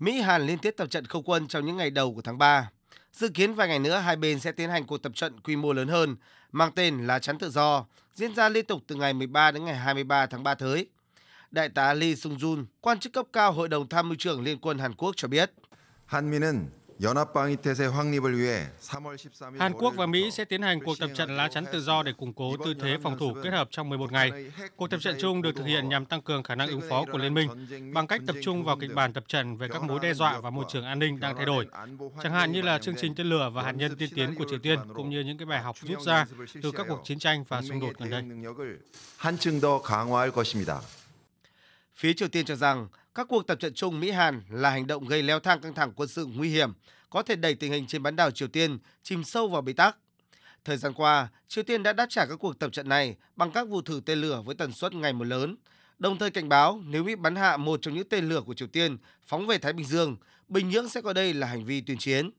Mỹ Hàn liên tiếp tập trận không quân trong những ngày đầu của tháng 3. Dự kiến vài ngày nữa hai bên sẽ tiến hành cuộc tập trận quy mô lớn hơn, mang tên là chắn tự do, diễn ra liên tục từ ngày 13 đến ngày 23 tháng 3 tới. Đại tá Lee Sung Jun, quan chức cấp cao Hội đồng Tham mưu trưởng Liên quân Hàn Quốc cho biết. Hàn Quốc và Mỹ sẽ tiến hành cuộc tập trận lá chắn tự do để củng cố tư thế phòng thủ kết hợp trong 11 ngày. Cuộc tập trận chung được thực hiện nhằm tăng cường khả năng ứng phó của Liên minh bằng cách tập trung vào kịch bản tập trận về các mối đe dọa và môi trường an ninh đang thay đổi, chẳng hạn như là chương trình tên lửa và hạt nhân tiên tiến của Triều Tiên, cũng như những cái bài học rút ra từ các cuộc chiến tranh và xung đột gần đây. Phía Triều Tiên cho rằng các cuộc tập trận chung Mỹ-Hàn là hành động gây leo thang căng thẳng quân sự nguy hiểm, có thể đẩy tình hình trên bán đảo Triều Tiên chìm sâu vào bế tắc. Thời gian qua, Triều Tiên đã đáp trả các cuộc tập trận này bằng các vụ thử tên lửa với tần suất ngày một lớn, đồng thời cảnh báo nếu Mỹ bắn hạ một trong những tên lửa của Triều Tiên phóng về Thái Bình Dương, Bình Nhưỡng sẽ coi đây là hành vi tuyên chiến.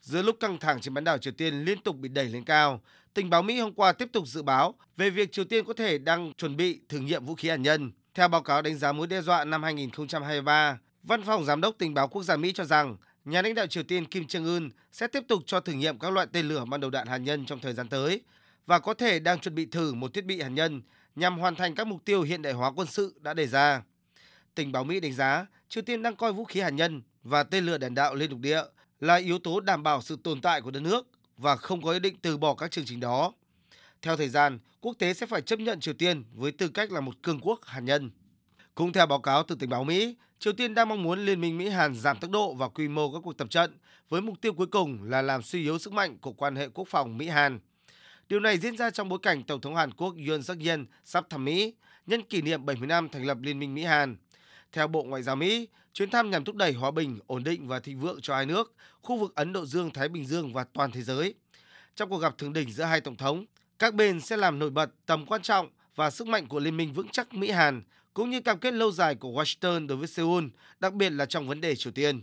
Giữa lúc căng thẳng trên bán đảo Triều Tiên liên tục bị đẩy lên cao, tình báo Mỹ hôm qua tiếp tục dự báo về việc Triều Tiên có thể đang chuẩn bị thử nghiệm vũ khí hạt nhân. Theo báo cáo đánh giá mối đe dọa năm 2023, Văn phòng Giám đốc Tình báo Quốc gia Mỹ cho rằng nhà lãnh đạo Triều Tiên Kim Jong Un sẽ tiếp tục cho thử nghiệm các loại tên lửa mang đầu đạn hạt nhân trong thời gian tới và có thể đang chuẩn bị thử một thiết bị hạt nhân nhằm hoàn thành các mục tiêu hiện đại hóa quân sự đã đề ra. Tình báo Mỹ đánh giá Triều Tiên đang coi vũ khí hạt nhân và tên lửa đạn đạo lên lục địa là yếu tố đảm bảo sự tồn tại của đất nước và không có ý định từ bỏ các chương trình đó. Theo thời gian, quốc tế sẽ phải chấp nhận Triều Tiên với tư cách là một cường quốc hạt nhân. Cũng theo báo cáo từ tình báo Mỹ, Triều Tiên đang mong muốn Liên minh Mỹ-Hàn giảm tốc độ và quy mô các cuộc tập trận với mục tiêu cuối cùng là làm suy yếu sức mạnh của quan hệ quốc phòng Mỹ-Hàn. Điều này diễn ra trong bối cảnh Tổng thống Hàn Quốc Yoon suk yeol sắp thăm Mỹ nhân kỷ niệm 70 năm thành lập Liên minh Mỹ-Hàn. Theo Bộ Ngoại giao Mỹ, chuyến thăm nhằm thúc đẩy hòa bình, ổn định và thịnh vượng cho hai nước, khu vực Ấn Độ Dương-Thái Bình Dương và toàn thế giới. Trong cuộc gặp thượng đỉnh giữa hai tổng thống, các bên sẽ làm nổi bật tầm quan trọng và sức mạnh của liên minh vững chắc Mỹ-Hàn, cũng như cam kết lâu dài của Washington đối với Seoul, đặc biệt là trong vấn đề Triều Tiên.